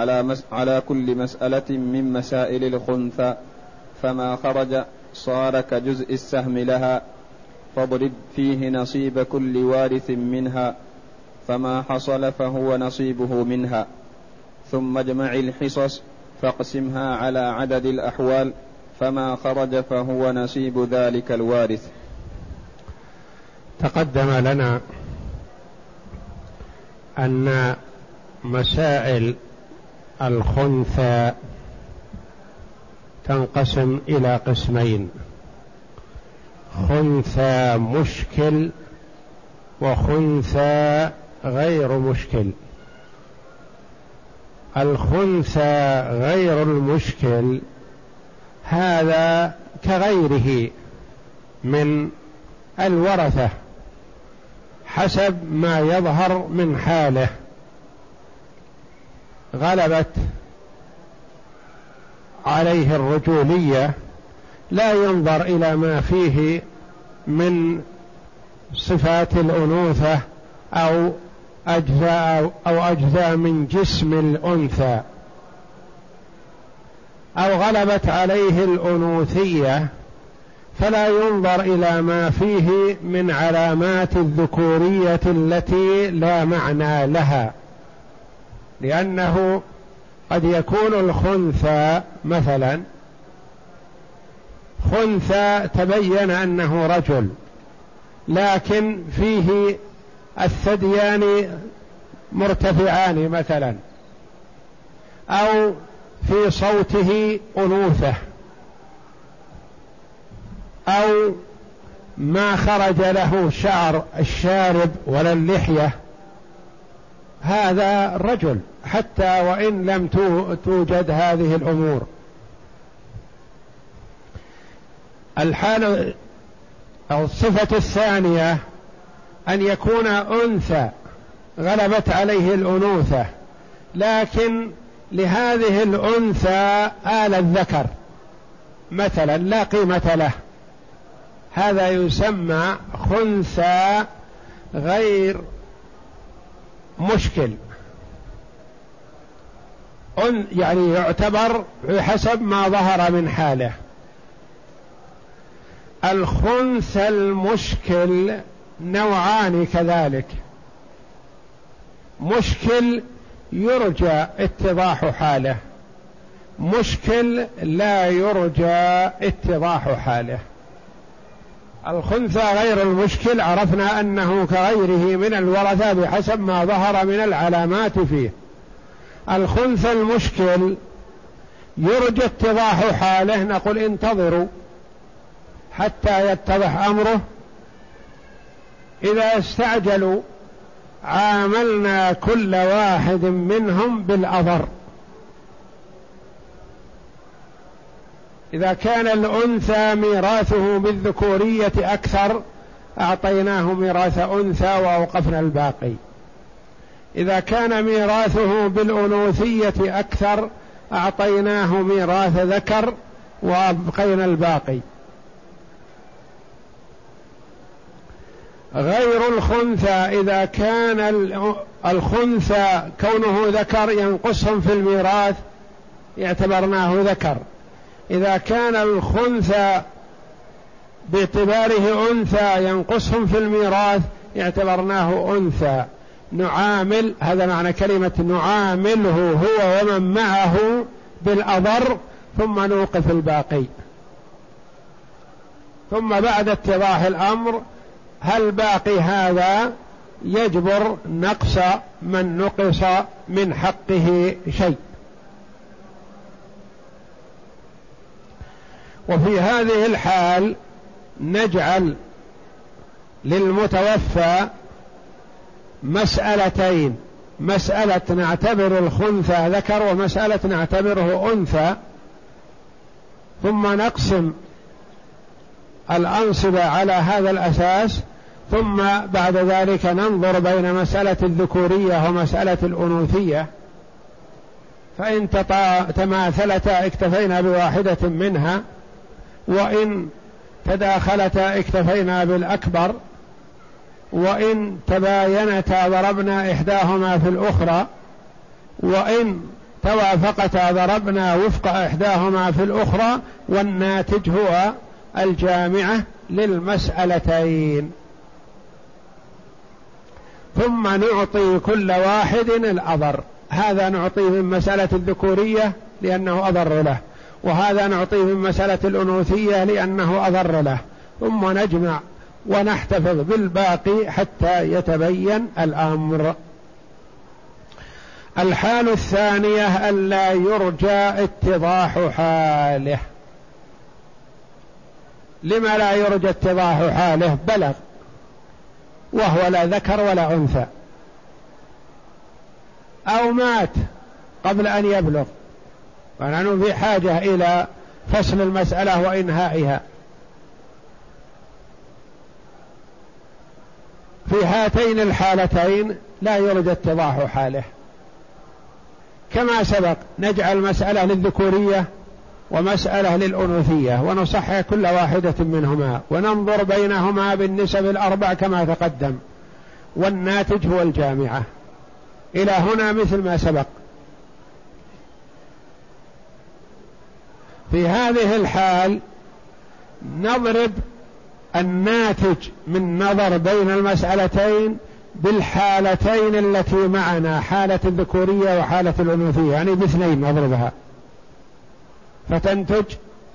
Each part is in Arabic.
على, مس على كل مسألة من مسائل الخنثى فما خرج صار كجزء السهم لها فاضرب فيه نصيب كل وارث منها فما حصل فهو نصيبه منها. ثم اجمع الحصص فاقسمها على عدد الأحوال فما خرج فهو نصيب ذلك الوارث. تقدم لنا أن مسائل الخنثى تنقسم إلى قسمين. خنثى مشكل وخنثى غير مشكل. الخنثى غير المشكل هذا كغيره من الورثة حسب ما يظهر من حاله. غلبت عليه الرجولية لا ينظر إلى ما فيه من صفات الأنوثة أو أجزاء أو أجزاء من جسم الأنثى. أو غلبت عليه الأنوثية فلا ينظر إلى ما فيه من علامات الذكورية التي لا معنى لها. لأنه قد يكون الخنثى مثلا خنثى تبين أنه رجل لكن فيه الثديان مرتفعان مثلا أو في صوته أنوثة أو ما خرج له شعر الشارب ولا اللحية هذا رجل. حتى وإن لم توجد هذه الأمور. الحالة أو الصفة الثانية أن يكون أنثى غلبت عليه الأنوثة لكن لهذه الأنثى آل الذكر مثلا لا قيمة له. هذا يسمى خنثى غير مشكل. يعني يعتبر بحسب ما ظهر من حاله. الخنث المشكل نوعان كذلك. مشكل يرجى اتضاح حاله. مشكل لا يرجى اتضاح حاله. الخنثى غير المشكل عرفنا أنه كغيره من الورثة بحسب ما ظهر من العلامات فيه. الخنثى المشكل يرجى اتضاح حاله نقول انتظروا حتى يتضح أمره. إذا استعجلوا عاملنا كل واحد منهم بالاضر إذا كان الأنثى ميراثه بالذكورية أكثر أعطيناه ميراث أنثى وأوقفنا الباقي. إذا كان ميراثه بالانوثيه أكثر أعطيناه ميراث ذكر وأبقينا الباقي. غير الخنثى إذا كان الخنثى كونه ذكر ينقصهم في الميراث اعتبرناه ذكر. إذا كان الخنثى باعتباره أنثى ينقصهم في الميراث اعتبرناه أنثى. نعامل هذا معنى كلمة نعامله هو ومن معه بالأضر ثم نوقف الباقي. ثم بعد اتضاح الأمر هل باقي هذا؟ يجبر نقص من نقص من حقه شيء. وفي هذه الحال نجعل للمتوفى مسألتين. مسألة نعتبر الخنثى ذكر ومسألة نعتبره أنثى. ثم نقسم الأنصبة على هذا الأساس. ثم بعد ذلك ننظر بين مسألة الذكورية ومسألة الأنوثية. فإن تماثلتا اكتفينا بواحدة منها وإن تداخلتا اكتفينا بالأكبر. وإن تباينتا ضربنا إحداهما في الأخرى وإن توافقتا ضربنا وفق إحداهما في الأخرى والناتج هو الجامعة للمسألتين. ثم نعطي كل واحد الأضر. هذا نعطيه من مسألة الذكورية لأنه أضر له وهذا نعطيه من مسألة الأنوثية لأنه أضر له. ثم نجمع ونحتفظ بالباقي حتى يتبين الأمر. الحال الثانية ألا يرجى اتضاح حاله. لما لا يرجى اتضاح حاله؟ بلغ وهو لا ذكر ولا أنثى. أو مات قبل أن يبلغ. ونحن في حاجة إلى فصل المسألة وإنهائها. في هاتين الحالتين لا يرجى اتضاح حاله. كما سبق نجعل مسألة للذكورية ومسألة للأنوثية ونصحح كل واحدة منهما وننظر بينهما بالنسب الأربع كما تقدم والناتج هو الجامعة. إلى هنا مثل ما سبق. في هذه الحال نضرب الناتج من نظر بين المسألتين بالحالتين التي معنا حالة الذكورية وحالة الأنوثية يعني باثنين نضربها فتنتج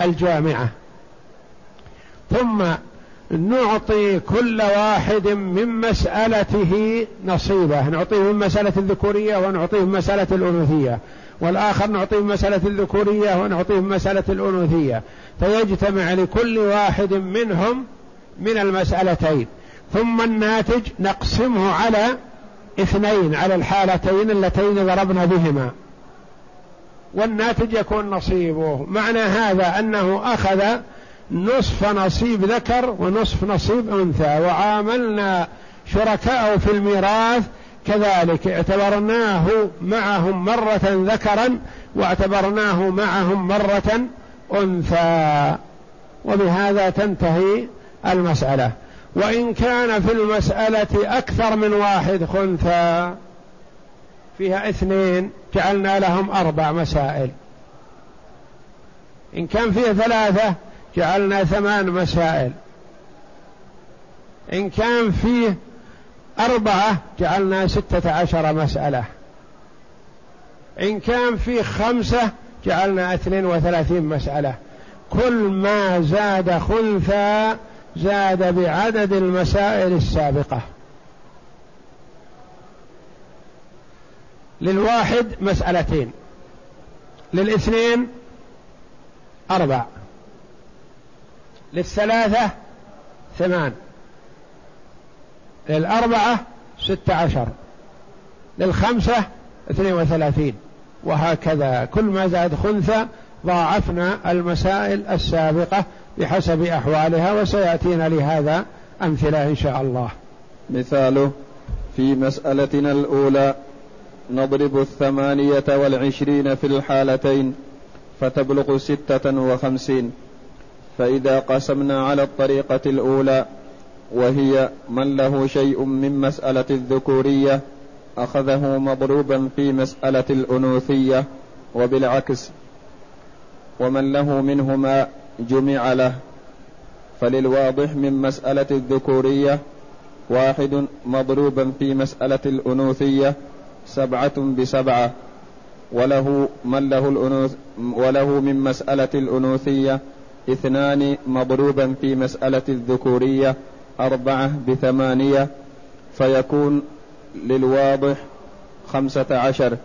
الجامعة. ثم نعطي كل واحد من مسألته نصيبه. نعطيه من مسألة الذكورية ونعطيه من مسألة الأنوثية. والآخر نعطيه من مسألة الذكورية ونعطيه من مسألة الأنوثية. فيجتمع لكل واحد منهم من المسألتين ثم الناتج نقسمه على اثنين على الحالتين اللتين ضربنا بهما. والناتج يكون نصيبه. معنى هذا أنه أخذ نصف نصيب ذكر ونصف نصيب أنثى وعاملنا شركاء في الميراث كذلك. اعتبرناه معهم مرة ذكرا واعتبرناه معهم مرة أنثى. وبهذا تنتهي المسألة. وإن كان في المسألة أكثر من واحد خنثى فيها اثنين جعلنا لهم أربع مسائل. إن كان فيه ثلاثة جعلنا ثمان مسائل. إن كان فيه أربعة جعلنا ستة عشر مسألة. إن كان فيه خمسة جعلنا اثنين وثلاثين مسألة. كل ما زاد خلفا زاد بعدد المسائل السابقة. للواحد مسألتين للاثنين أربع للثلاثة ثمان للأربعة ستة عشر للخمسة اثنين وثلاثين وهكذا. كل ما زاد خنثى ضاعفنا المسائل السابقة بحسب أحوالها وسيأتينا لهذا أمثلة إن شاء الله. مثاله في مسألتنا الأولى نضرب الثمانية والعشرين في الحالتين فتبلغ ستة وخمسين. فإذا قسمنا على الطريقة الأولى وهي من له شيء من مسألة الذكورية أخذه مضروبا في مسألة الأنوثية وبالعكس. ومن له منهما جمع له فللواضح من مسألة الذكورية واحد مضروبا في مسألة الأنوثية سبعة بسبعة وله من له الأنوث وله من مسألة الأنوثية اثنان مضروبا في مسألة الذكورية أربعة بثمانية فيكون للواضح خمسة عشر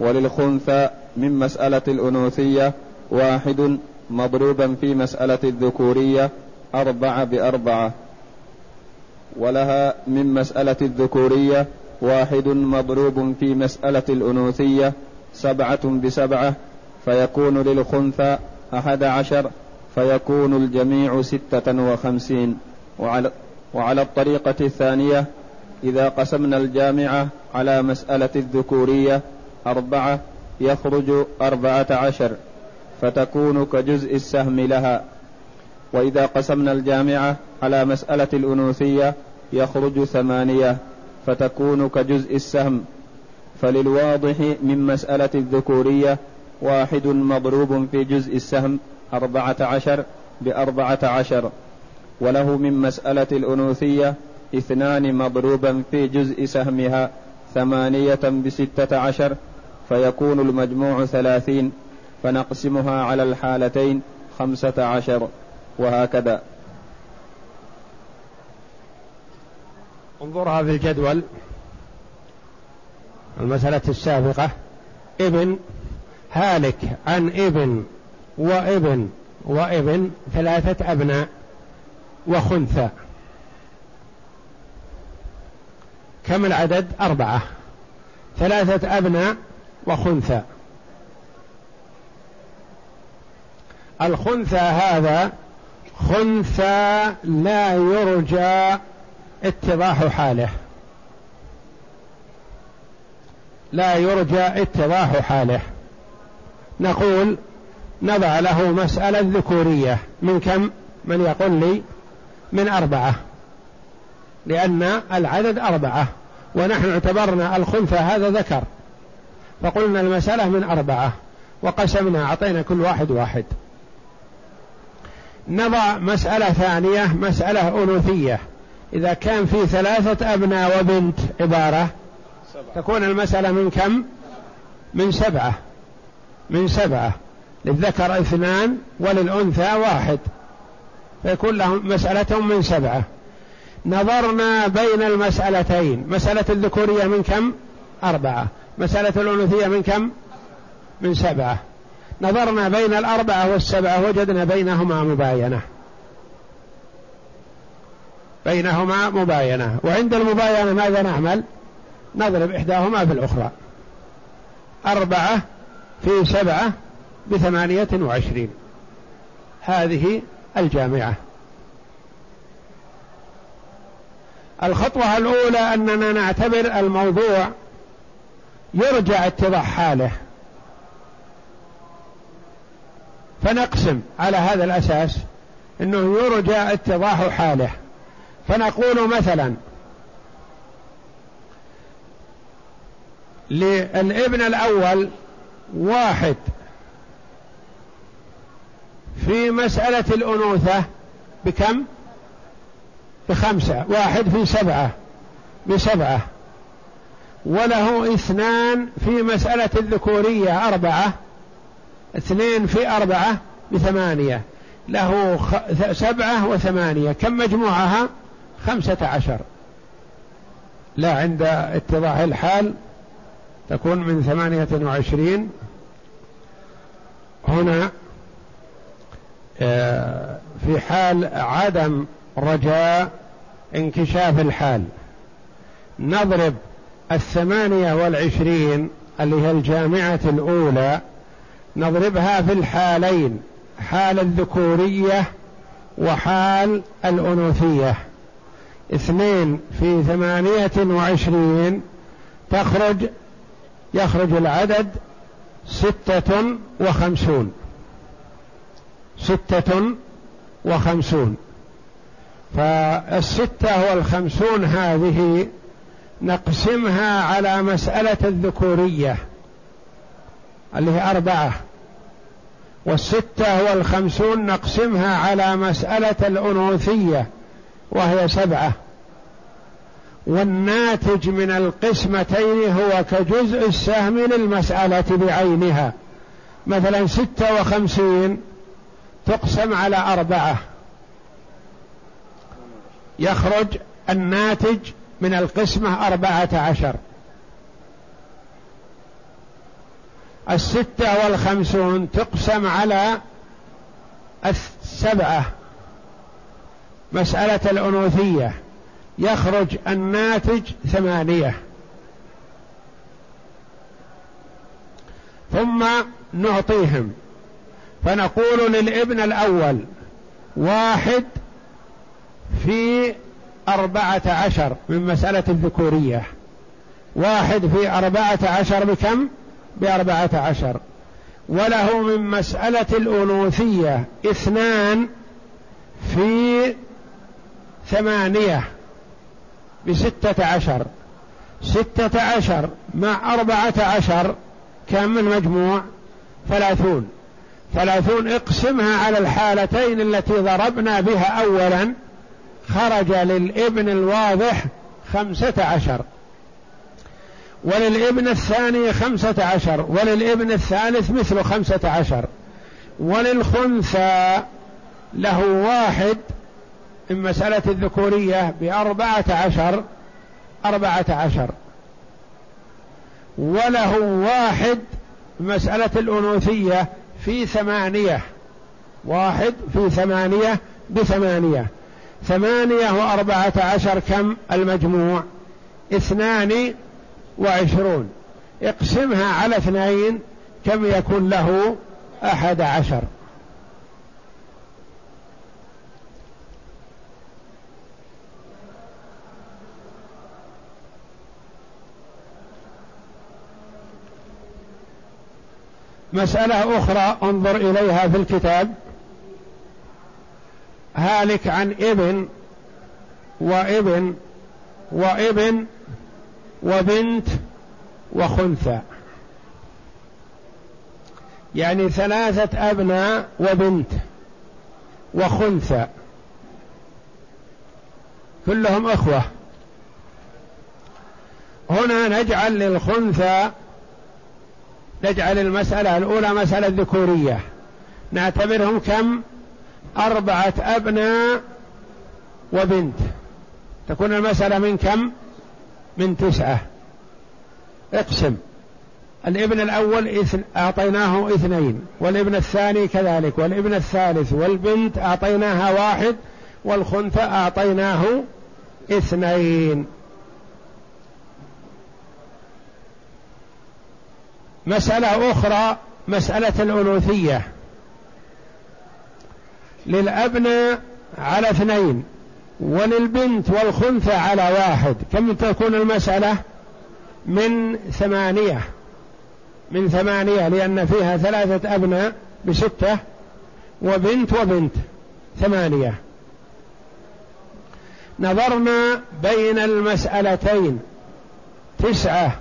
وللخنثى من مسألة الأنوثية واحد مضروبا في مسألة الذكورية أربعة بأربعة ولها من مسألة الذكورية واحد مضروب في مسألة الأنوثية سبعة بسبعة فيكون للخنثى أحد عشر فيكون الجميع ستة وخمسين. وعلى, وعلى الطريقة الثانية إذا قسمنا الجامعة على مسألة الذكورية أربعة يخرج أربعة عشر. فتكون كجزء السهم لها. وإذا قسمنا الجامعة على مسألة الأنوثية يخرج ثمانية فتكون كجزء السهم. فللواضح من مسألة الذكورية واحد مضروب في جزء السهم أربعة عشر بأربعة عشر. وله من مسألة الأنوثية اثنان مضروبا في جزء سهمها ثمانية بستة عشر فيكون المجموع ثلاثين. فنقسمها على الحالتين خمسة عشر وهكذا. انظرها في الجدول. المسألة السابقة. ابن هالك عن ابن وابن وابن ثلاثة أبناء وخنثى. كم العدد؟ أربعة. ثلاثة أبناء وخنثى. الخنثى هذا خنثى لا يرجى اتضاح حاله. لا يرجى اتضاح حاله. نقول نضع له مسألة ذكورية. من كم؟ من يقول لي من أربعة. لأن العدد أربعة. ونحن اعتبرنا الخنثى هذا ذكر. فقلنا المسألة من أربعة. وقسمنا أعطينا كل واحد واحد. نضع مسألة ثانية مسألة أنوثية. إذا كان في ثلاثة أبناء وبنت عبارة تكون المسألة من كم؟ من سبعة. من سبعة. للذكر اثنان وللأنثى واحد. فيكون لهم مسألة من سبعة. نظرنا بين المسألتين. مسألة الذكورية من كم؟ أربعة. مسألة الأنوثية من كم؟ من سبعة. نظرنا بين الأربعة والسبعة وجدنا بينهما مباينة. بينهما مباينة. وعند المباينة ماذا نعمل؟ نضرب إحداهما في الأخرى. أربعة في سبعة بثمانية وعشرين. هذه الجامعة. الخطوة الأولى أننا نعتبر الموضوع يرجع اتضاح حاله. فنقسم على هذا الأساس أنه يرجى اتضاح حاله. فنقول مثلا للابن الأول واحد في مسألة الأنوثة بكم؟ بخمسة. واحد في سبعة. بسبعة. وله اثنان في مسألة الذكورية أربعة. اثنين في أربعة بثمانية له سبعة وثمانية. كم مجموعها؟ خمسة عشر. لا عند اتضاح الحال تكون من ثمانية وعشرين. هنا آه، في حال عدم رجاء انكشاف الحال. نضرب الثمانية والعشرين اللي هي الجامعة الأولى. نضربها في الحالين حال الذكورية وحال الأنوثية. اثنين في ثمانية وعشرين تخرج يخرج العدد ستة وخمسون. ستة وخمسون. فالستة والخمسون هذه نقسمها على مسألة الذكورية اللي هي أربعة. والستة والخمسون نقسمها على مسألة الأنوثية وهي سبعة. والناتج من القسمتين هو كجزء السهم للمسألة بعينها. مثلا ستة وخمسين تقسم على أربعة. يخرج الناتج من القسمة أربعة عشر. الستة والخمسون تقسم على السبعة. مسألة الأنوثية. يخرج الناتج ثمانية. ثم نعطيهم. فنقول للابن الأول واحد في أربعة عشر من مسألة الذكورية. واحد في أربعة عشر بكم؟ بأربعة عشر. وله من مسألة الأنوثية اثنان في ثمانية بستة عشر. ستة عشر مع أربعة عشر كم المجموع؟ ثلاثون. ثلاثون اقسمها على الحالتين التي ضربنا بها أولا خرج للابن الواضح خمسة عشر. وللابن الثاني خمسة عشر وللابن الثالث مثل خمسة عشر. وللخنثى له واحد من مسألة الذكورية بأربعة عشر أربعة عشر. وله واحد مسألة الأنوثية في ثمانية. واحد في ثمانية بثمانية. ثمانية وأربعة عشر كم؟ المجموع. اثنان وعشرون. اقسمها على اثنين كم يكون له أحد عشر. مسألة أخرى انظر إليها في الكتاب. هالك عن ابن وابن وابن وبنت وخنثى. يعني ثلاثة أبناء وبنت وخنثى. كلهم إخوة. هنا نجعل للخنثى نجعل المسألة الأولى مسألة ذكورية. نعتبرهم كم؟ أربعة أبناء وبنت. تكون المسألة من كم؟ من تسعة. اقسم. الابن الأول إثن أعطيناه اثنين والابن الثاني كذلك والابن الثالث والبنت أعطيناها واحد والخنثى أعطيناه اثنين. مسألة أخرى مسألة الأنوثية للأبناء على اثنين. وللبنت والخنثى على واحد. كم تكون المسألة؟ من ثمانية. من ثمانية لأن فيها ثلاثة أبناء بستة وبنت وبنت. ثمانية. نظرنا بين المسألتين. تسعة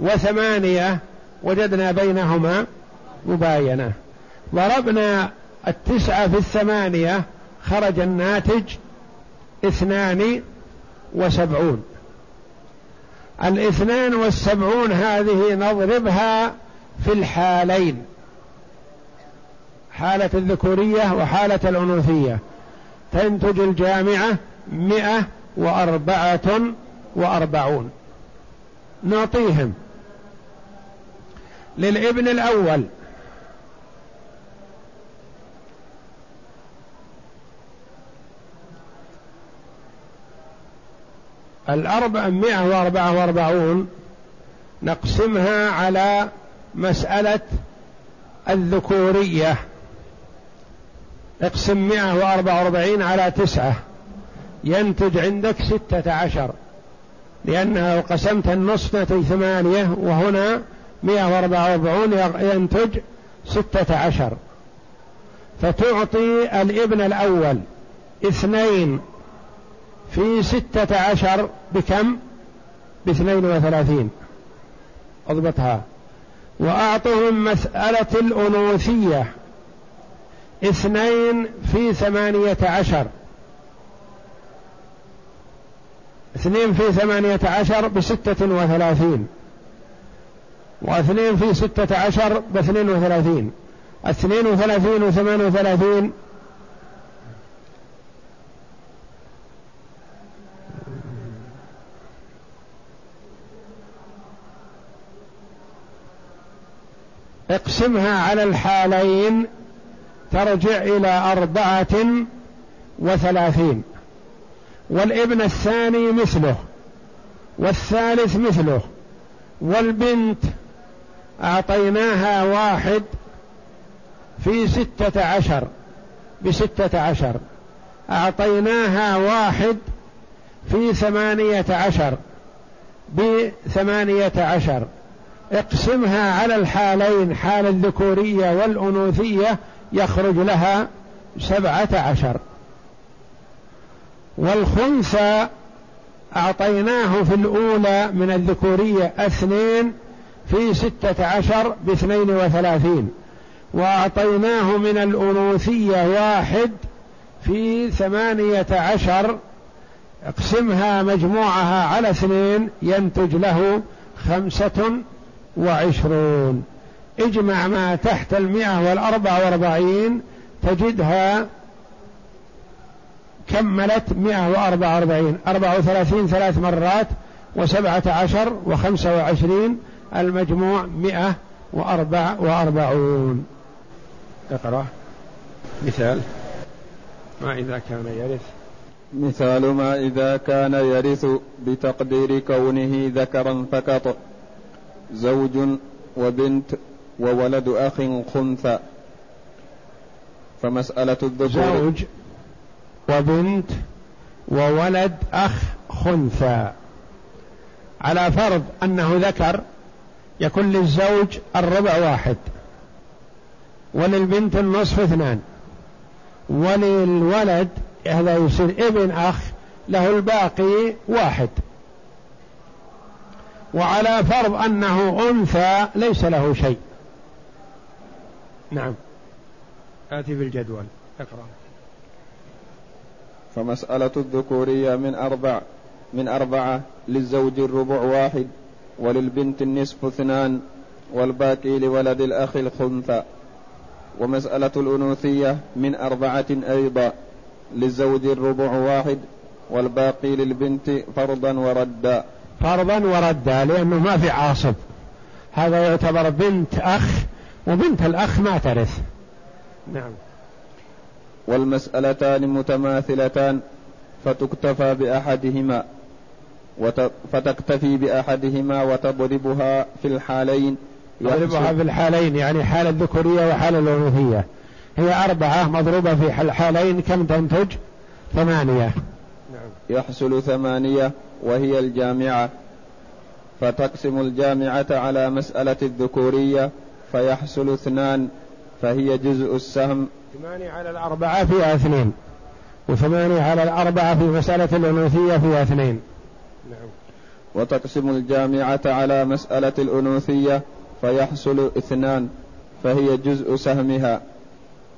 وثمانية وجدنا بينهما مباينة. ضربنا التسعة في الثمانية خرج الناتج اثنان وسبعون. الاثنان والسبعون هذه نضربها في الحالين. حالة الذكورية وحالة الأنوثية. تنتج الجامعة مئة وأربعة وأربعون. نعطيهم. للابن الأول. الأربعمائة وأربعة وأربعون نقسمها على مسألة الذكورية. اقسم مئة وأربعة وأربعين على تسعة. ينتج عندك ستة عشر. لأنها قسمت النصف نتج ثمانية وهنا مئة وأربعة وأربعون ينتج ستة عشر. فتعطي الابن الأول اثنين في ستة عشر بكم؟ باثنين وثلاثين. أضبطها. وأعطهم مسألة الأنوثية. اثنين في ثمانية عشر. اثنين في ثمانية عشر بستة وثلاثين. واثنين في ستة عشر باثنين وثلاثين. اثنين وثلاثين وثمان وثلاثين اقسمها على الحالين ترجع إلى أربعة وثلاثين. والابن الثاني مثله والثالث مثله والبنت أعطيناها واحد في ستة عشر بستة عشر. أعطيناها واحد في ثمانية عشر بثمانية عشر. اقسمها على الحالين حال الذكورية والأنوثية يخرج لها سبعة عشر. والخنثى أعطيناه في الأولى من الذكورية اثنين في ستة عشر باثنين وثلاثين. وأعطيناه من الأنوثية واحد في ثمانية عشر. اقسمها مجموعها على اثنين ينتج له خمسة وعشرون. اجمع ما تحت المئة والأربعة وأربعين تجدها كملت مئة وأربعة وأربعين. أربعة وثلاثين ثلاث مرات وسبعة عشر وخمسة وعشرين. المجموع مئة وأربع وأربعون. اقرأ. مثال. ما إذا كان يرث. مثال ما إذا كان يرث بتقدير كونه ذكرا فقط. زوج وبنت وولد أخ خنثى فمسألة الذكور. زوج وبنت وولد أخ خنثى على فرض أنه ذكر يكون للزوج الربع واحد. وللبنت النصف اثنان. وللولد هذا يصير ابن أخ له الباقي واحد. وعلى فرض أنه أنثى ليس له شيء. نعم. آتي بالجدول. أقرأ. فمسألة الذكورية من أربع من أربعة للزوج الربع واحد وللبنت النصف اثنان والباقي لولد الأخ الخنثى. ومسألة الأنوثية من أربعة أيضا للزوج الربع واحد والباقي للبنت فرضا وردا. فرضا وردا لأنه ما في عاصب. هذا يعتبر بنت أخ وبنت الأخ ما ترث. نعم. والمسألتان متماثلتان فتكتفى بأحدهما فتكتفي بأحدهما وتضربها في الحالين. تضربها في الحالين يعني حال الذكورية وحال الأنوثية. هي أربعة مضروبة في الحالين كم تنتج؟ ثمانية. نعم. يحصل ثمانية وهي الجامعة. فتقسم الجامعة على مسألة الذكورية فيحصل اثنان فهي جزء السهم. ثمانية على الأربعة فيها اثنين وثمانية على الأربعة في مسألة الأنوثية فيها اثنين. نعم. وتقسم الجامعة على مسألة الأنوثية فيحصل اثنان فهي جزء سهمها.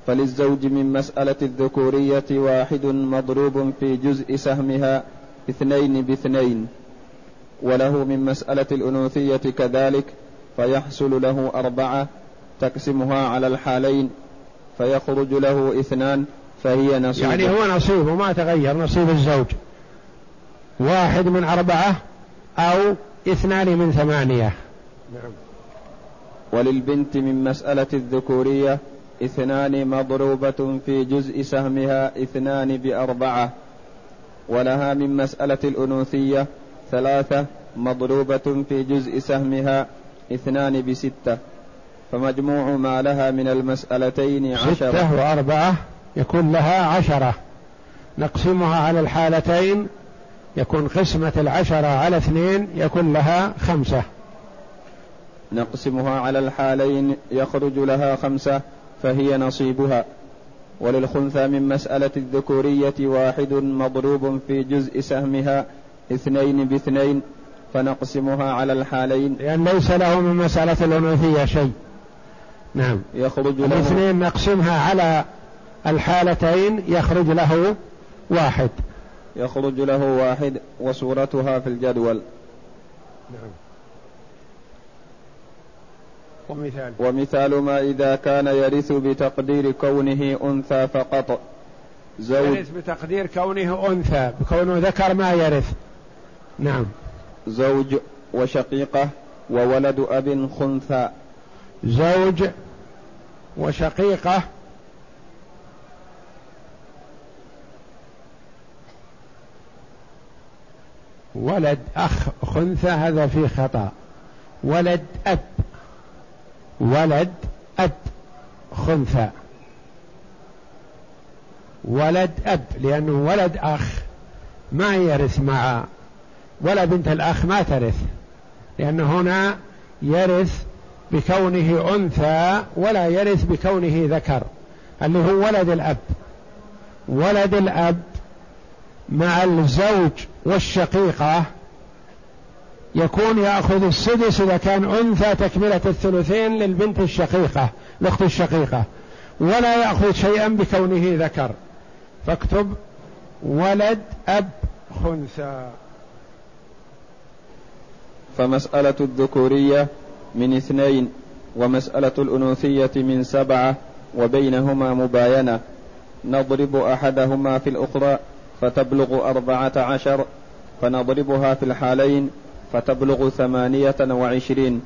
فللزوج من مسألة الذكورية واحد مضروب في جزء سهمها. اثنين باثنين. وله من مسألة الأنوثية كذلك فيحصل له أربعة تقسمها على الحالين فيخرج له اثنان فهي نصيب. يعني هو نصيبه ما تغير نصيب الزوج. واحد من أربعة أو اثنان من ثمانية. نعم. وللبنت من مسألة الذكورية اثنان مضروبة في جزء سهمها اثنان بأربعة. ولها من مسألة الأنوثية ثلاثة مضروبة في جزء سهمها اثنان بستة فمجموع ما لها من المسألتين عشرة. ستة وأربعة يكون لها عشرة. نقسمها على الحالتين يكون قسمة العشرة على اثنين يكون لها خمسة. نقسمها على الحالين يخرج لها خمسة فهي نصيبها. وللخنثى من مسألة الذكورية واحد مضروب في جزء سهمها اثنين باثنين فنقسمها على الحالين. لأن ليس له من مسألة الأنوثية شيء. نعم. يخرج له الاثنين نقسمها على الحالتين يخرج له واحد. يخرج له واحد وصورتها في الجدول. نعم. ومثال. ومثال ما إذا كان يرث بتقدير كونه أنثى فقط. زوج يرث بتقدير كونه أنثى بكونه ذكر ما يرث. نعم. زوج وشقيقة وولد أب خنثى. زوج وشقيقة ولد أخ خنثى هذا فيه خطأ. ولد أب ولد أب خنثى. ولد أب لأنه ولد أخ ما يرث مع ولا بنت الأخ ما ترث لأن هنا يرث بكونه أنثى ولا يرث بكونه ذكر اللي هو ولد الأب. ولد الأب مع الزوج والشقيقة يكون يأخذ السدس إذا كان أنثى تكملة الثلثين للبنت الشقيقة الأخت الشقيقة ولا يأخذ شيئا بكونه ذكر. فاكتب ولد أب خنثى. فمسألة الذكورية من اثنين ومسألة الأنوثية من سبعة وبينهما مباينة. نضرب أحدهما في الأخرى فتبلغ أربعة عشر فنضربها في الحالين فتبلغ ثمانية وعشرين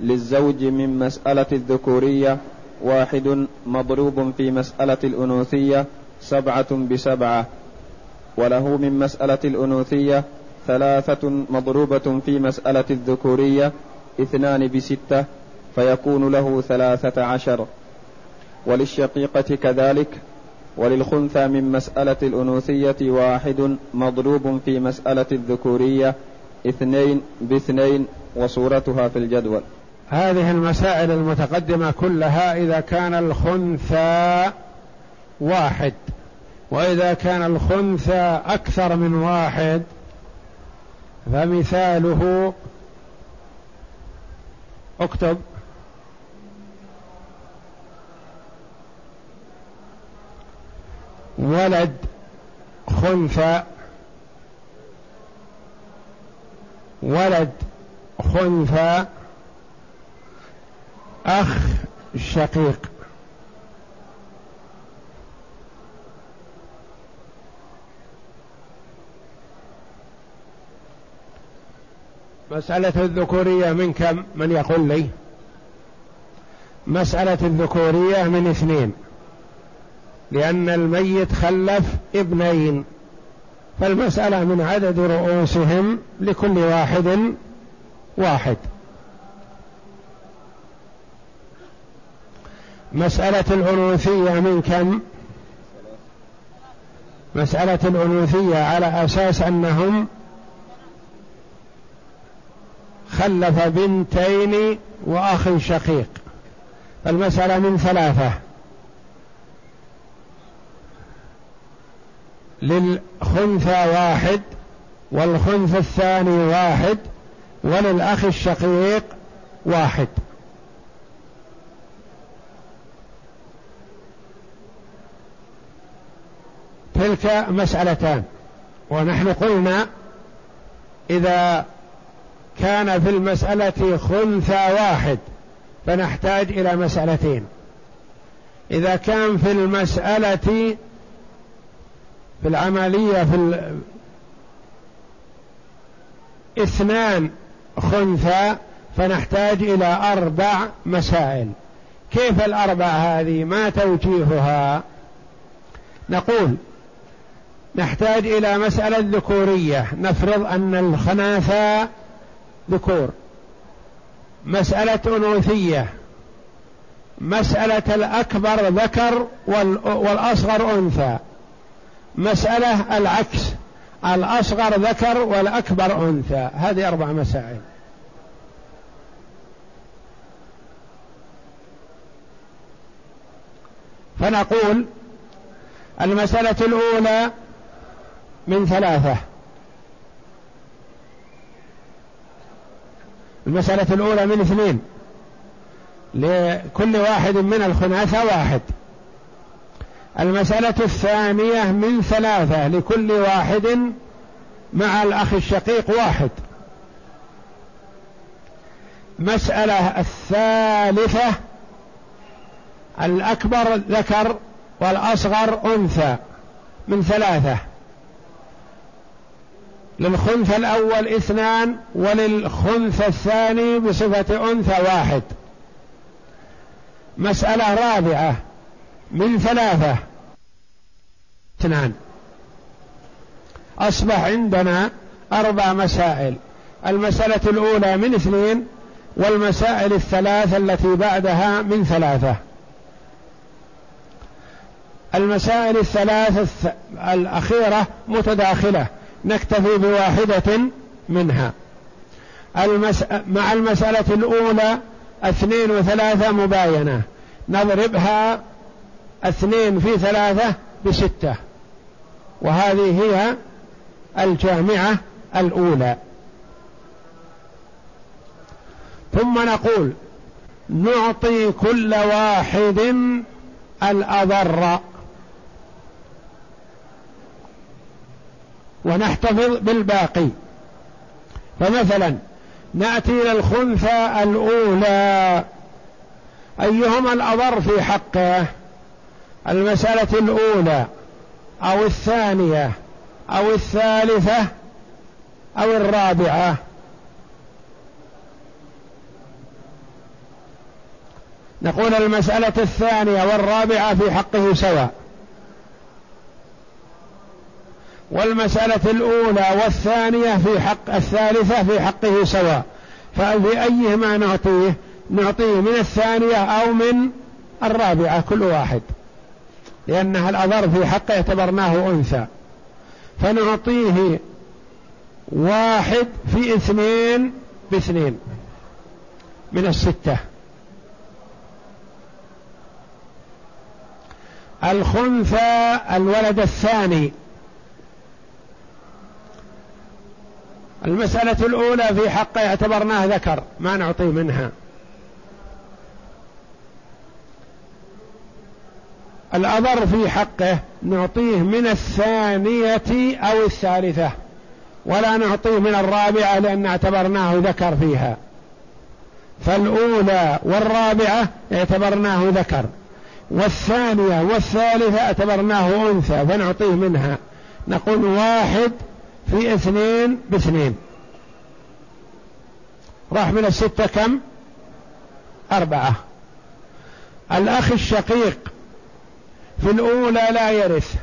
للزوج من مسألة الذكورية واحد مضروب في مسألة الأنوثية سبعة بسبعة. وله من مسألة الأنوثية ثلاثة مضروبة في مسألة الذكورية اثنان بستة فيكون له ثلاثة عشر. وللشقيقة كذلك وللخنثى من مسألة الأنوثية واحد مضروب في مسألة الذكورية اثنين باثنين وصورتها في الجدول. هذه المسائل المتقدمة كلها إذا كان الخنثى واحد وإذا كان الخنثى أكثر من واحد فمثاله اكتب. ولد خنثى. ولد خنثى أخ شقيق. مسألة الذكورية من كم؟ من يقول لي. مسألة الذكورية من اثنين. لأن الميت خلف ابنين. فالمسألة من عدد رؤوسهم لكل واحد واحد. مسألة الأنوثية من كم؟ مسألة الأنوثية على أساس أنهم خلف بنتين وأخ شقيق. المسألة من ثلاثة. للخنثى واحد والخنثى الثاني واحد وللأخ الشقيق واحد. تلك مسألتان. ونحن قلنا إذا كان في المسألة خنثى واحد فنحتاج إلى مسألتين. إذا كان في المسألة في العملية في ال... اثنان خنثى فنحتاج إلى أربع مسائل. كيف الأربع هذه؟ ما توجيهها؟ نقول نحتاج إلى مسألة ذكورية. نفرض أن الخناثة ذكور. مسألة أنوثية. مسألة الأكبر ذكر والأصغر أنثى. مسألة العكس. الأصغر ذكر والأكبر أنثى. هذه أربع مسائل. فنقول المسألة الأولى من ثلاثة. المسألة الأولى من اثنين. لكل واحد من الخناثة واحد. المسألة الثانية من ثلاثة لكل واحد مع الأخ الشقيق واحد. مسألة الثالثة الأكبر ذكر والأصغر أنثى من ثلاثة. للخنث الأول اثنان وللخنث الثاني بصفة أنثى واحد. مسألة رابعة من ثلاثة. اثنان. أصبح عندنا أربع مسائل. المسألة الأولى من اثنين والمسائل الثلاثة التي بعدها من ثلاثة. المسائل الثلاث الأخيرة متداخلة. نكتفي بواحدة منها. المس... مع المسألة الأولى اثنين وثلاثة مباينة. نضربها اثنين في ثلاثة بستة. وهذه هي الجامعة الأولى. ثم نقول نعطي كل واحد الأضر. ونحتفظ بالباقي. فمثلا نأتي إلى الخنثى الأولى. أيهما الأضر في حقه؟ المسألة الأولى أو الثانية أو الثالثة أو الرابعة. نقول المسألة الثانية والرابعة في حقه سواء. والمسألة الأولى والثانية في حق الثالثة في حقه سواء. ففي أيهما نعطيه؟ نعطيه من الثانية أو من الرابعة كل واحد. لأنها الأضر في حقه اعتبرناه أنثى. فنعطيه واحد في اثنين باثنين من الستة. الخنثى الولد الثاني. المسألة الأولى في حقه اعتبرناه ذكر ما نعطي منها. الأضر في حقه نعطيه من الثانية أو الثالثة ولا نعطيه من الرابعة لأن اعتبرناه ذكر فيها. فالأولى والرابعة اعتبرناه ذكر والثانية والثالثة اعتبرناه أنثى فنعطيه منها. نقول واحد في اثنين باثنين. راح من الستة كم؟ أربعة. الأخ الشقيق في الأولى لا يرث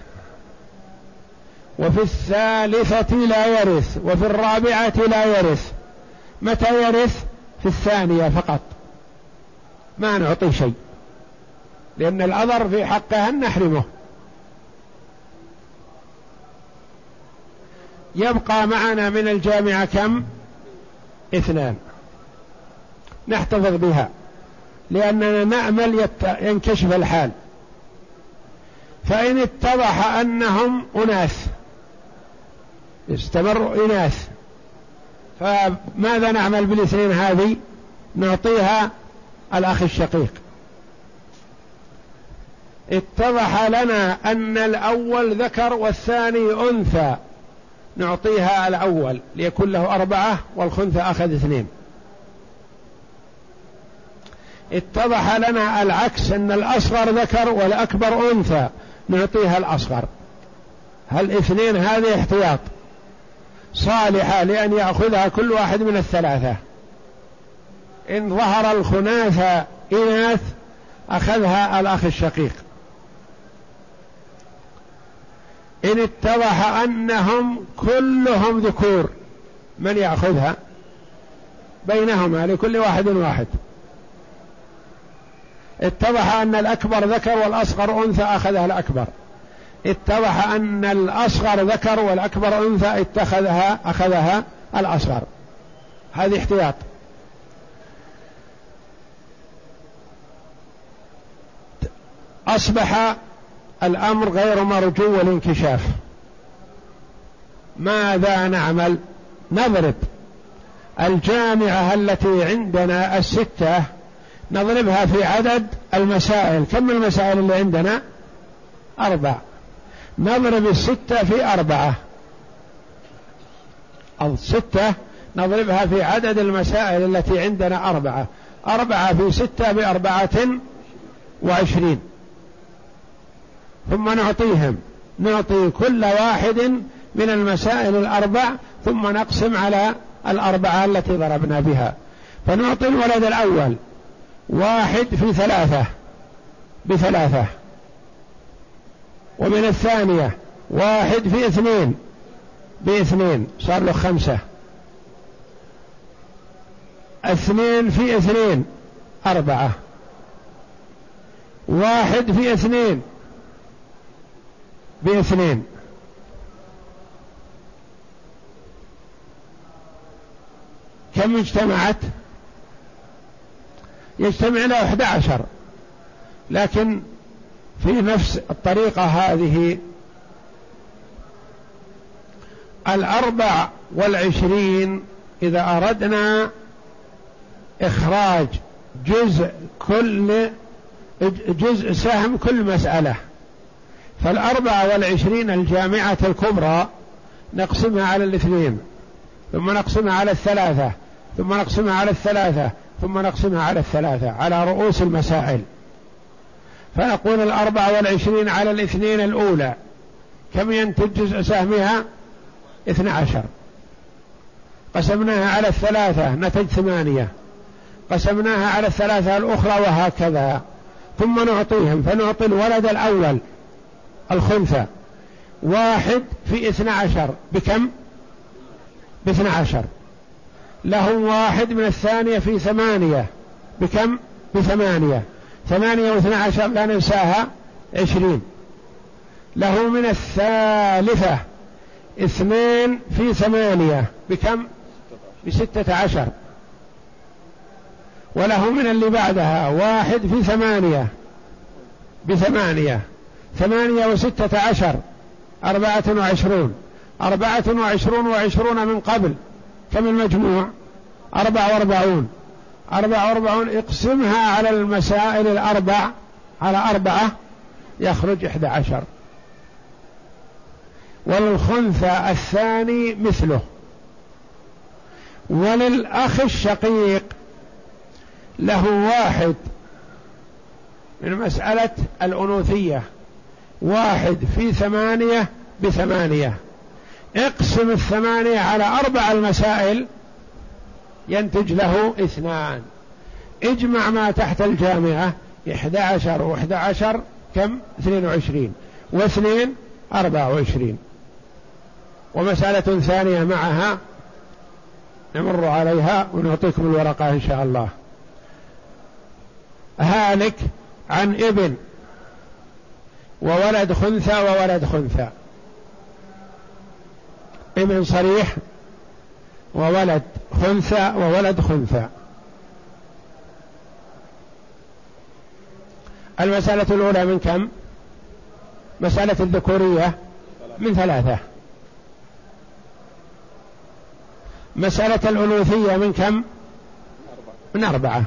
وفي الثالثة لا يرث وفي الرابعة لا يرث. متى يرث؟ في الثانية فقط. ما نعطي شيء لأن الأضر في حقه أن نحرمه. يبقى معنا من الجامعة كم؟ اثنان. نحتفظ بها لأننا نأمل ينكشف الحال. فإن اتضح أنهم أناث استمروا إناث فماذا نعمل بالاثنين هذه؟ نعطيها الأخ الشقيق. اتضح لنا أن الأول ذكر والثاني أنثى. نعطيها الأول ليكون له أربعة والخنثى أخذ اثنين. اتضح لنا العكس أن الأصغر ذكر والأكبر أنثى. نعطيها الأصغر. هل اثنين هذه احتياط. صالحة لأن يأخذها كل واحد من الثلاثة. إن ظهر الخناثة إناث أخذها الأخ الشقيق. إن اتضح أنهم كلهم ذكور من يأخذها؟ بينهما لكل واحد واحد. اتضح أن الأكبر ذكر والأصغر أنثى أخذها الأكبر. اتضح أن الأصغر ذكر والأكبر أنثى اتخذها أخذها الأصغر. هذه احتياط. أصبح الأمر غير مرجو الانكشاف ماذا نعمل؟ نضرب. الجامعة التي عندنا الستة نضربها في عدد المسائل. كم المسائل اللي عندنا؟ أربع نضرب الستة في أربعة. الستة نضربها في عدد المسائل التي عندنا أربعة. أربعة في ستة بأربعة وعشرين. ثم نعطيهم. نعطي كل واحد من المسائل الأربع ثم نقسم على الأربعة التي ضربنا بها. فنعطي الولد الأول. واحد في ثلاثة بثلاثة. ومن الثانية واحد في اثنين باثنين صار له خمسة. اثنين في اثنين أربعة. واحد في اثنين باثنين. كم اجتمعت؟ يجتمع له 11 لكن في نفس الطريقة هذه الأربع والعشرين إذا أردنا إخراج جزء كل جزء سهم كل مسألة. فالأربعة والعشرين الجامعة الكبرى نقسمها على الاثنين ثم نقسمها على الثلاثة ثم نقسمها على الثلاثة ثم نقسمها على الثلاثة على رؤوس المسائل. فنقول الأربعة والعشرين على الاثنين الأولى. كم ينتج جزء سهمها؟ اثنى عشر. قسمناها على الثلاثة نتج ثمانية. قسمناها على الثلاثة الأخرى وهكذا. ثم نعطيهم فنعطي الولد الأول الخنثى. واحد في اثنى عشر. بكم؟ باثنى عشر. له واحد من الثانية في ثمانية. بكم؟ بثمانية. ثمانية واثنى عشر لا ننساها عشرين. له من الثالثة اثنين في ثمانية. بكم؟ بستة عشر. وله من اللي بعدها واحد في ثمانية. بثمانية. ثمانية وستة عشر. أربعة وعشرون. أربعة وعشرون وعشرون من قبل. كم المجموع؟ أربع وأربعون. أربع وأربعون اقسمها على المسائل الأربع على أربعة يخرج إحدى عشر. وللخنثى الثاني مثله. وللأخ الشقيق له واحد من مسألة الأنوثية واحد في ثمانية بثمانية. اقسم الثمانية على أربع المسائل ينتج له اثنان. اجمع ما تحت الجامعة إحدى عشر وإحدى عشر كم؟ اثنين وعشرين. واثنين أربعة وعشرين. ومسألة ثانية معها نمر عليها ونعطيكم الورقة إن شاء الله. هالك عن ابن وولد خنثى وولد خنثى. ابن صريح وولد خنثى وولد خنثى المسألة الأولى من كم؟ مسألة الذكورية من ثلاثة مسألة الألوثية من كم؟ من أربعة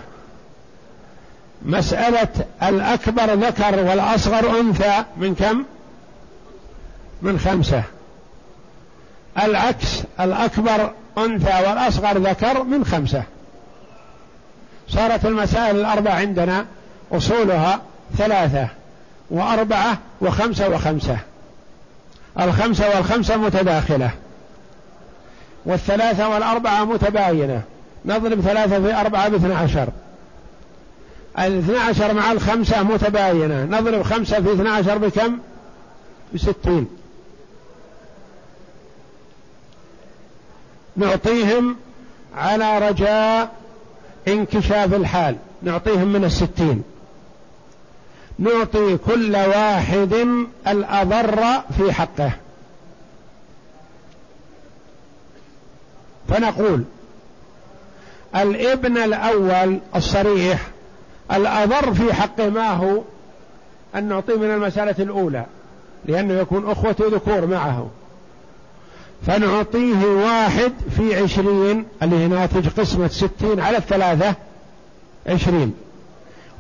مسألة الأكبر ذكر والأصغر أنثى من كم؟ من خمسة العكس الأكبر أنثى والأصغر ذكر من خمسة. صارت المسائل الأربع عندنا أصولها ثلاثة وأربعة وخمسة وخمسة. الخمسة والخمسة متداخلة. والثلاثة والأربعة متباينة. نضرب ثلاثة في أربعة باثنى عشر. الاثنى عشر مع الخمسة متباينة. نضرب خمسة في اثنى عشر بكم؟ بستين. نعطيهم على رجاء انكشاف الحال نعطيهم من الستين. نعطي كل واحد الأضر في حقه. فنقول الابن الأول الصريح الأضر في حقه ما هو؟ أن نعطيه من المسألة الأولى لأنه يكون أخوة ذكور معه. فنعطيه واحد في عشرين اللي هي ناتج قسمة ستين على الثلاثة عشرين.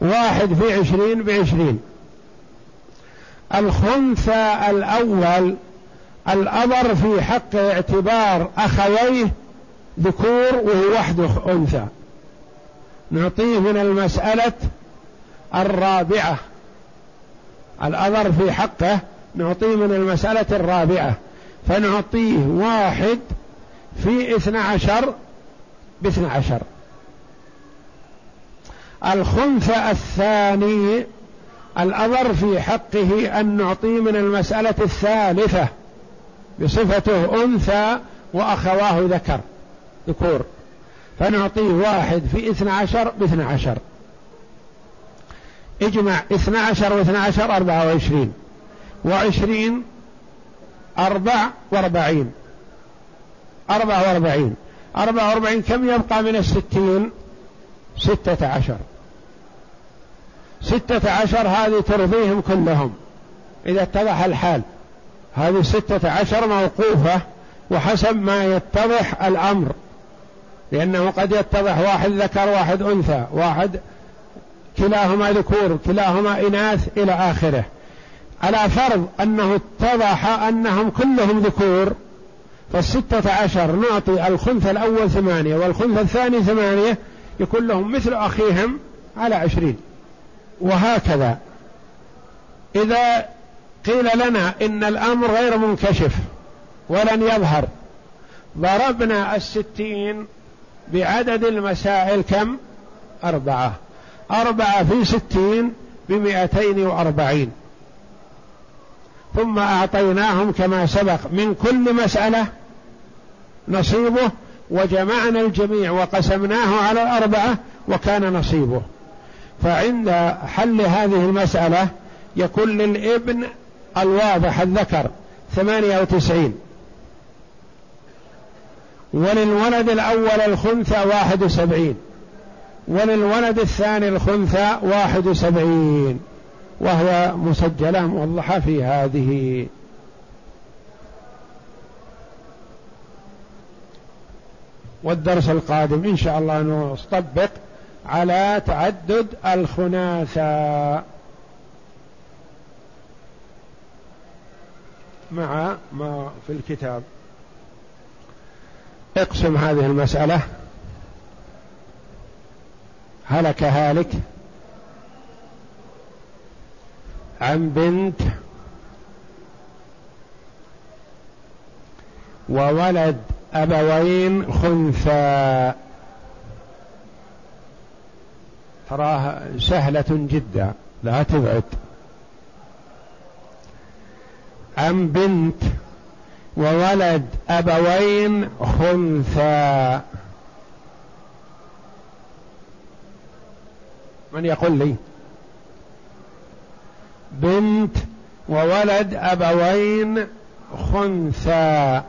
واحد في عشرين بعشرين. الخنثى الأول الأمر في حق اعتبار أخويه ذكور وهو وحده أنثى. نعطيه من المسألة الرابعة. الأمر في حقه نعطيه من المسألة الرابعة. فنعطيه واحد في اثنى عشر باثنى عشر. الخنثى الثاني الأمر في حقه أن نعطيه من المسألة الثالثة بصفته أنثى وأخواه ذكر ذكور. فنعطيه واحد في اثنى عشر باثنى عشر. اجمع اثنى عشر واثنى عشر أربعة وعشرين. وعشرين أربع وأربعين. أربع وأربعين. أربع وأربعين كم يبقى من الستين؟ ستة عشر. ستة عشر هذه ترضيهم كلهم. إذا اتضح الحال. هذه ستة عشر موقوفة وحسب ما يتضح الأمر. لأنه قد يتضح واحد ذكر واحد أنثى واحد كلاهما ذكور كلاهما إناث إلى آخره. على فرض أنه اتضح أنهم كلهم ذكور فالستة عشر نعطي الخنث الأول ثمانية والخنث الثاني ثمانية يكون لهم مثل أخيهم على عشرين. وهكذا. إذا قيل لنا إن الأمر غير منكشف ولن يظهر ضربنا الستين بعدد المسائل كم؟ أربعة. أربعة في ستين بمئتين وأربعين. ثم أعطيناهم كما سبق من كل مسألة نصيبه وجمعنا الجميع وقسمناه على الأربعة وكان نصيبه. فعند حل هذه المسألة يكون للابن الواضح الذكر ثمانية وتسعين. وللولد الأول الخنثى واحد وسبعين. وللولد الثاني الخنثى واحد وسبعين. وهو مسجلة موضحة في هذه. والدرس القادم إن شاء الله نطبق على تعدد الخناثة مع ما في الكتاب. اقسم هذه المسألة. هلك هالك. عن بنت وولد أبوين خنثى. تراها سهلة جدا لا تبعد. عن بنت وولد أبوين خنثى. من يقول لي؟ بنت وولد أبوين خنثى.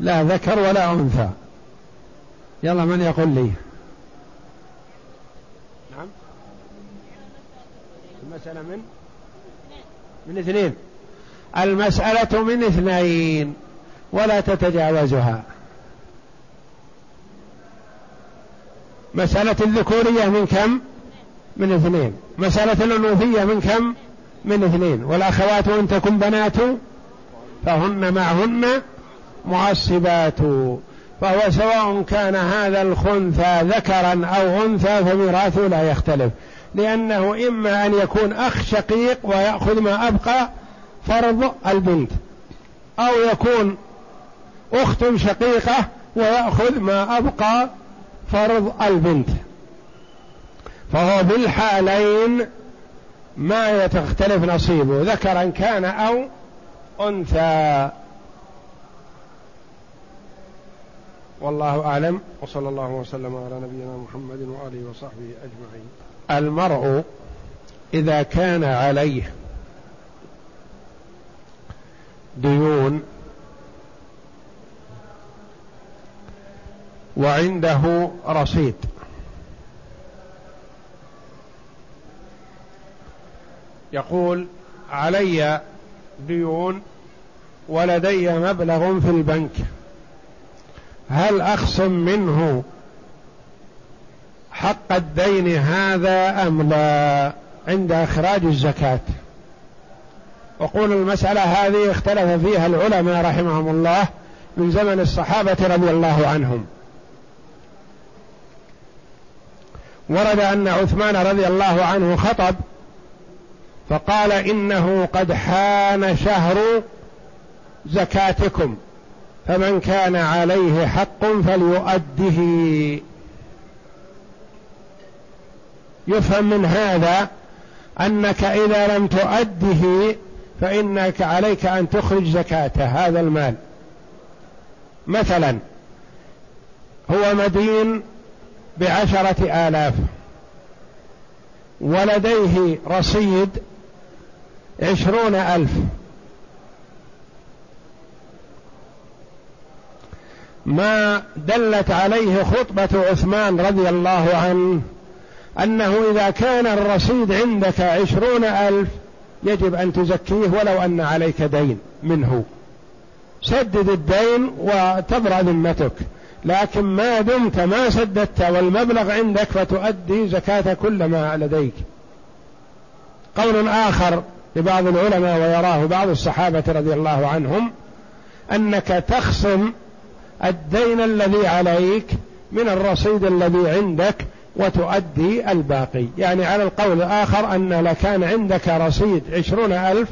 لا ذكر ولا أنثى. يلا من يقول لي؟ نعم. المسألة من؟ من اثنين. المسألة من اثنين. ولا تتجاوزها. مسألة الذكورية من كم؟ من اثنين. مسألة الأنوثية من كم؟ من اثنين. والأخوات إن تكن بنات فهن معهن معصبات. فهو سواء كان هذا الخنثى ذكرا أو أنثى فميراثه لا يختلف. لأنه إما أن يكون أخ شقيق ويأخذ ما أبقى فرض البنت. أو يكون أخت شقيقة ويأخذ ما أبقى فرض البنت. فهو بالحالين ما يتختلف نصيبه ذكرا كان أو أنثى. والله أعلم وصلى الله وسلم على نبينا محمد وآله وصحبه أجمعين. المرء إذا كان عليه ديون وعنده رصيد يقول علي ديون ولدي مبلغ في البنك. هل أخصم منه حق الدين هذا أم لا عند إخراج الزكاة؟ وقول المسألة هذه اختلف فيها العلماء رحمهم الله من زمن الصحابة رضي الله عنهم. ورد أن عثمان رضي الله عنه خطب فقال إنه قد حان شهر زكاتكم فمن كان عليه حق فليؤده. يفهم من هذا أنك إذا لم تؤده فإنك عليك أن تخرج زكاته هذا المال. مثلا هو مدين بعشرة آلاف ولديه رصيد عشرون ألف. ما دلت عليه خطبة عثمان رضي الله عنه أنه إذا كان الرصيد عندك عشرون ألف يجب أن تزكيه ولو أن عليك دين منه. سدد الدين وتبرأ ذمتك. لكن ما دمت ما سددت والمبلغ عندك فتؤدي زكاة كل ما لديك. قول آخر لبعض العلماء ويراه بعض الصحابة رضي الله عنهم أنك تخصم الدين الذي عليك من الرصيد الذي عندك وتؤدي الباقي. يعني على القول الآخر أن لكان عندك رصيد عشرون ألف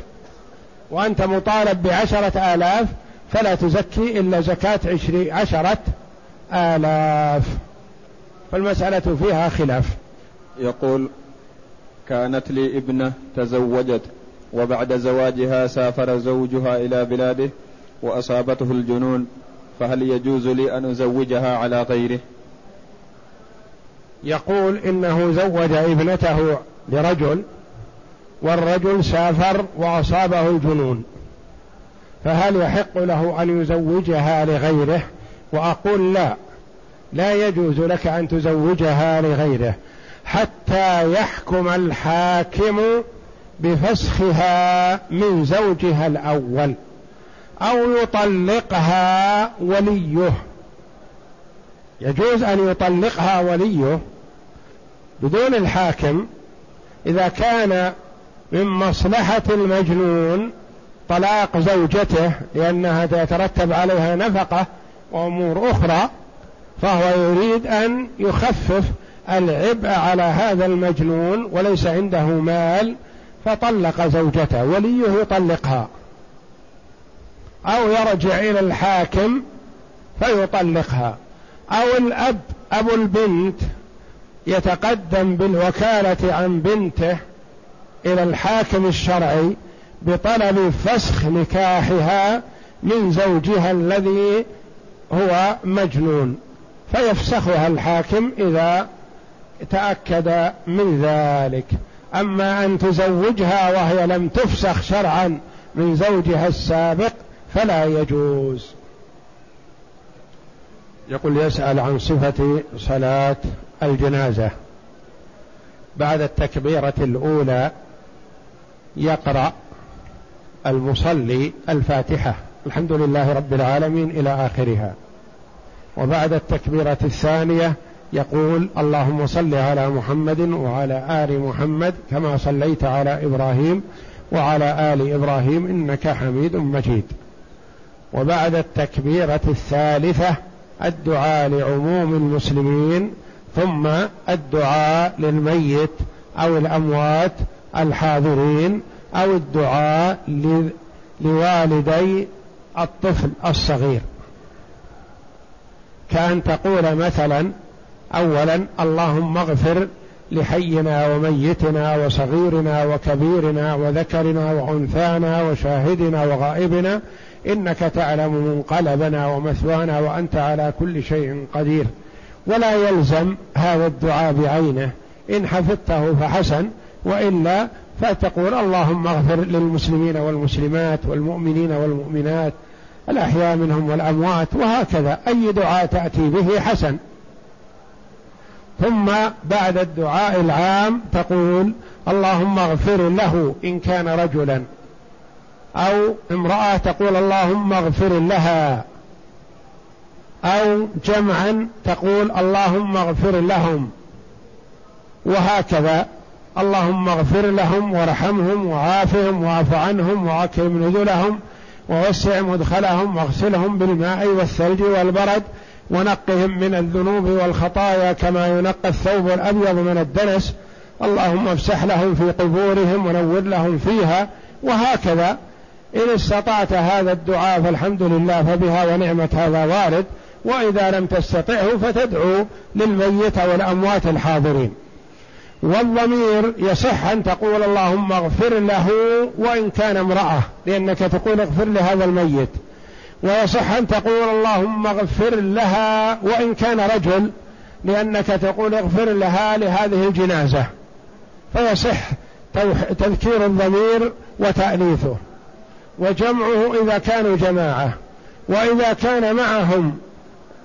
وأنت مطالب بعشرة آلاف فلا تزكي إلا زكاة عشر عشرة آلاف. فالمسألة فيها خلاف. يقول كانت لي ابنة تزوجت وبعد زواجها سافر زوجها إلى بلاده وأصابته الجنون فهل يجوز لي أن أزوجها على غيره؟ يقول إنه زوج ابنته لرجل والرجل سافر وأصابه الجنون فهل يحق له أن يزوجها لغيره؟ وأقول لا لا يجوز لك أن تزوجها لغيره حتى يحكم الحاكم بفسخها من زوجها الأول أو يطلقها وليه. يجوز أن يطلقها وليه بدون الحاكم إذا كان من مصلحة المجنون طلاق زوجته لأنها يترتب عليها نفقة وأمور أخرى فهو يريد أن يخفف العبء على هذا المجنون وليس عنده مال فطلق زوجته وليه يطلقها. أو يرجع إلى الحاكم فيطلقها. أو الأب أبو البنت يتقدم بالوكالة عن بنته إلى الحاكم الشرعي بطلب فسخ نكاحها من زوجها الذي هو مجنون. فيفسخها الحاكم إذا تأكد من ذلك. أما أن تزوجها وهي لم تفسخ شرعا من زوجها السابق فلا يجوز. يقول يسأل عن صفة صلاة الجنازة. بعد التكبيرة الأولى يقرأ المصلي الفاتحة. الحمد لله رب العالمين إلى آخرها. وبعد التكبيرة الثانية يقول اللهم صل على محمد وعلى آل محمد كما صليت على إبراهيم وعلى آل إبراهيم إنك حميد مجيد. وبعد التكبيرة الثالثة الدعاء لعموم المسلمين ثم الدعاء للميت أو الأموات الحاضرين أو الدعاء لوالدي الطفل الصغير. كأن تقول مثلا أولا اللهم اغفر لحينا وميتنا وصغيرنا وكبيرنا وذكرنا وأنثانا وشاهدنا وغائبنا إنك تعلم منقلبنا ومثوانا وأنت على كل شيء قدير. ولا يلزم هذا الدعاء بعينه. إن حفظته فحسن وإلا فتقول اللهم اغفر للمسلمين والمسلمات والمؤمنين والمؤمنات الأحياء منهم والأموات وهكذا. أي دعاء تأتي به حسن. ثم بعد الدعاء العام تقول اللهم اغفر له إن كان رجلا. أو امرأة تقول اللهم اغفر لها. أو جمعا تقول اللهم اغفر لهم. وهكذا. اللهم اغفر لهم وارحمهم وعافهم واعف عنهم وأكرم نزلهم ووسع مدخلهم واغسلهم بالماء والثلج والبرد ونقهم من الذنوب والخطايا كما ينقى الثوب الأبيض من الدنس. اللهم افسح لهم في قبورهم ونور لهم فيها. وهكذا إن استطعت هذا الدعاء فالحمد لله فبها ونعمه هذا وارد. وإذا لم تستطعه فتدعو للميت والأموات الحاضرين. والضمير يصح أن تقول اللهم اغفر له وإن كان امرأة لأنك تقول اغفر لهذا الميت. ويصح أن تقول اللهم اغفر لها وإن كان رجل لأنك تقول اغفر لها لهذه الجنازة. فيصح تذكير الضمير وتأليفه وجمعه إذا كانوا جماعة. وإذا كان معهم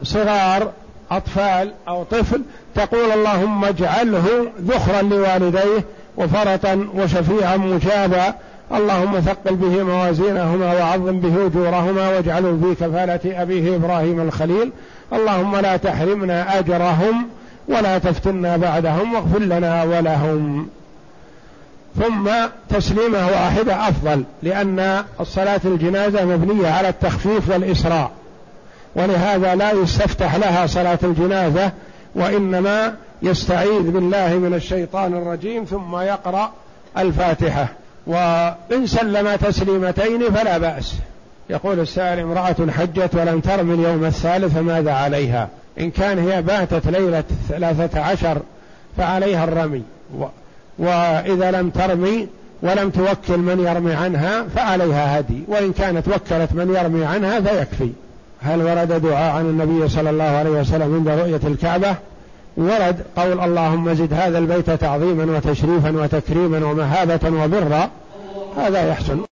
صغار أطفال أو طفل تقول اللهم اجعله ذخرا لوالديه وفرطا وشفيعا مجابا اللهم ثقل به موازينهما وعظم به أجورهما واجعله في كفالة أبيه إبراهيم الخليل. اللهم لا تحرمنا أجرهم ولا تفتنا بعدهم واغفر لنا ولهم. ثم تسليمه واحدة أفضل لأن الصلاة الجنازة مبنية على التخفيف والإسراء ولهذا لا يستفتح لها صلاة الجنازة وإنما يستعيذ بالله من الشيطان الرجيم ثم يقرأ الفاتحة. وإن سلم تسليمتين فلا بأس. يقول السائل امرأة حجت ولم ترمي اليوم الثالث فماذا عليها؟ إن كان هي باتت ليلة ثلاثة عشر فعليها الرمي. و وإذا لم ترمي ولم توكل من يرمي عنها فعليها هدي. وإن كانت وكلت من يرمي عنها فيكفي. هل ورد دعاء عن النبي صلى الله عليه وسلم عند رؤية الكعبة؟ ورد قول اللهم زد هذا البيت تعظيما وتشريفا وتكريما ومهابة وبرا هذا يحسن.